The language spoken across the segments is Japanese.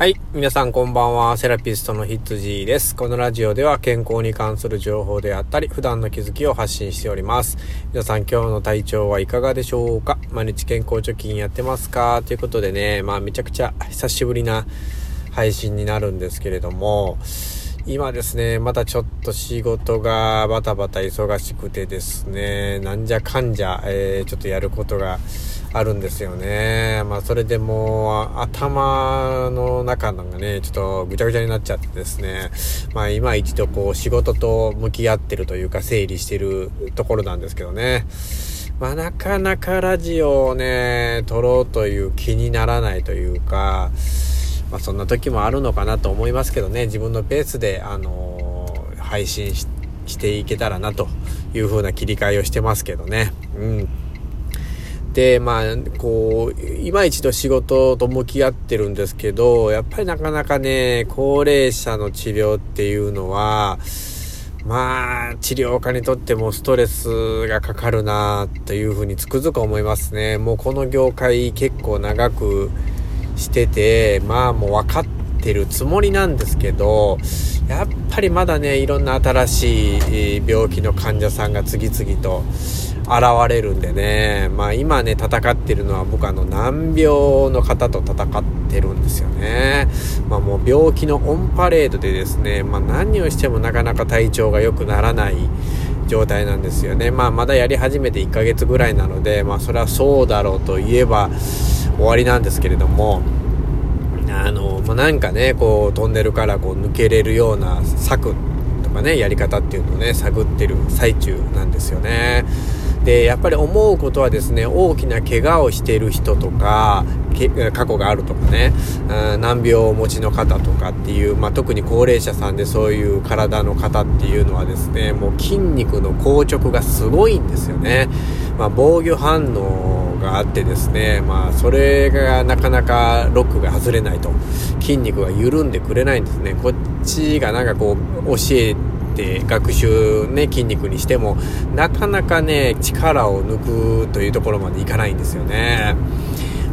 はい。皆さんこんばんは。セラピストのヒッツジーです。このラジオでは健康に関する情報であったり、普段の気づきを発信しております。皆さん今日の体調はいかがでしょうか？毎日健康貯金やってますか？ということでね、まあめちゃくちゃ久しぶりな配信になるんですけれども、今ですね、またちょっと仕事がバタバタ忙しくてですね、なんじゃかんじゃ、えー、ちょっとやることがあるんですよね。まあ、それでもう、頭の中のがね、ちょっとぐちゃぐちゃになっちゃってですね、まあ、今一度こう、仕事と向き合ってるというか、整理してるところなんですけどね。まあ、なかなかラジオをね、撮ろうという気にならないというか、まあ、そんな時もあるのかなと思いますけどね、自分のペースで、あのー、配信していけたらなという風な切り替えをしてますけどね。うん。で、まあ、こう、今一度仕事と向き合ってるんですけど、やっぱりなかなかね、高齢者の治療っていうのは、まあ、治療家にとってもストレスがかかるなというふうにつくづく思いますね。もうこの業界結構長くしてて、まあもう分かってるつもりなんですけど、やっぱりまだね、いろんな新しい病気の患者さんが次々と現れるんでね、まあ今ね、戦ってるのは僕あの難病の方と戦ってるんですよね。まあもう病気のオンパレードでですね、まあ何をしてもなかなか体調が良くならない状態なんですよね。まあまだやり始めて1ヶ月ぐらいなので、まあそれはそうだろうと言えば終わりなんですけれども、あの、まあ、なんかね、こうトンネルからこう抜けれるような策とかね、やり方っていうのをね、探ってる最中なんですよね。でやっぱり思うことはですね大きな怪我をしている人とか過去があるとかね、うん、難病をお持ちの方とかっていう、まあ、特に高齢者さんでそういう体の方っていうのはですねもう筋肉の硬直がすごいんですよね、まあ、防御反応があってですね、まあ、それがなかなかロックが外れないと筋肉が緩んでくれないんですね。こっちがなんかこう教えて学習ね、筋肉にしても、なかなかね、力を抜くというところまでいかないんですよね。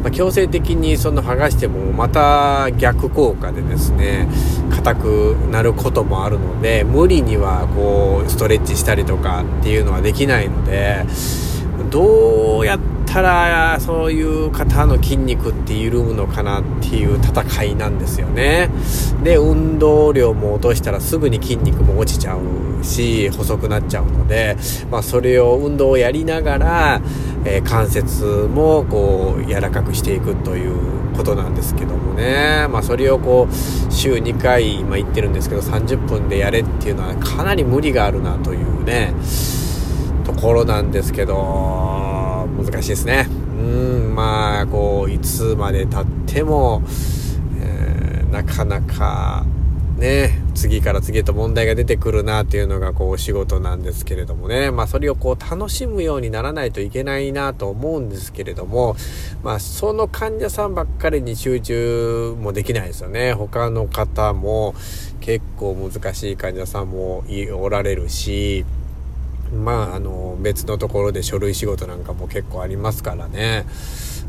まあ、強制的にその剥がしてもまた逆効果でですね硬くなることもあるので無理にはこうストレッチしたりとかっていうのはできないのでどうやってたらそういう方の筋肉って緩むのかなっていう戦いなんですよね。で運動量も落としたらすぐに筋肉も落ちちゃうし細くなっちゃうので、まあ、それを運動をやりながら、えー、関節もこう柔らかくしていくということなんですけどもね、まあ、それをこう週2回、まあ、言ってるんですけど30分でやれっていうのはかなり無理があるなというねところなんですけど。難しいですね。うん、まあ、こう、いつまで経っても、えー、なかなか、ね、次から次へと問題が出てくるなっていうのがこうお仕事なんですけれどもね、まあそれをこう楽しむようにならないといけないなと思うんですけれども、まあその患者さんばっかりに集中もできないですよね。他の方も結構難しい患者さんもおられるし、まあ、あの、別のところで書類仕事なんかも結構ありますからね。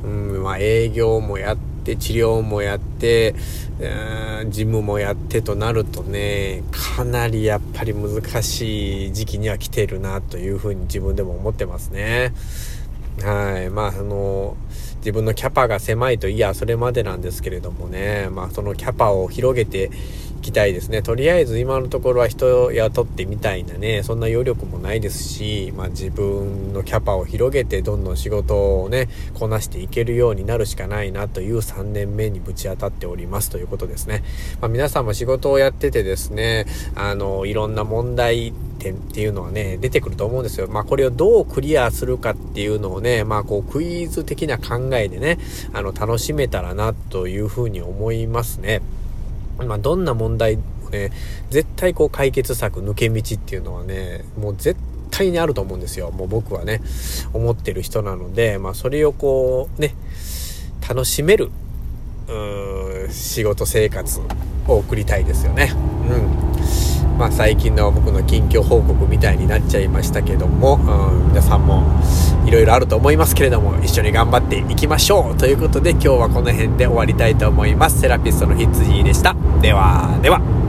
うん、まあ、営業もやって、治療もやって、うん、事務もやってとなるとね、かなりやっぱり難しい時期には来てるなというふうに自分でも思ってますね。はい。まあ、あの、自分のキャパが狭いといや、それまでなんですけれどもね、まあ、そのキャパを広げていきたいですね。とりあえず今のところは人を雇ってみたいなね、そんな余力もないですし、まあ自分のキャパを広げてどんどん仕事をね、こなしていけるようになるしかないなという3年目にぶち当たっておりますということですね。まあ皆さんも仕事をやっててですね、あの、いろんな問題点っていうのはね、出てくると思うんですよ。まあこれをどうクリアするかっていうのをね、まあこうクイズ的な考えでね、あの楽しめたらなというふうに思いますね。まあ、どんな問題もね、絶対こう解決策、抜け道っていうのはね、もう絶対にあると思うんですよ。もう僕はね、思ってる人なので、まあそれをこう、ね、楽しめる、う仕事生活を送りたいですよね。うん。まあ、最近の僕の近況報告みたいになっちゃいましたけども、うん、皆さんもいろいろあると思いますけれども、一緒に頑張っていきましょうということで今日はこの辺で終わりたいと思います。セラピストのひつじでした。では、では。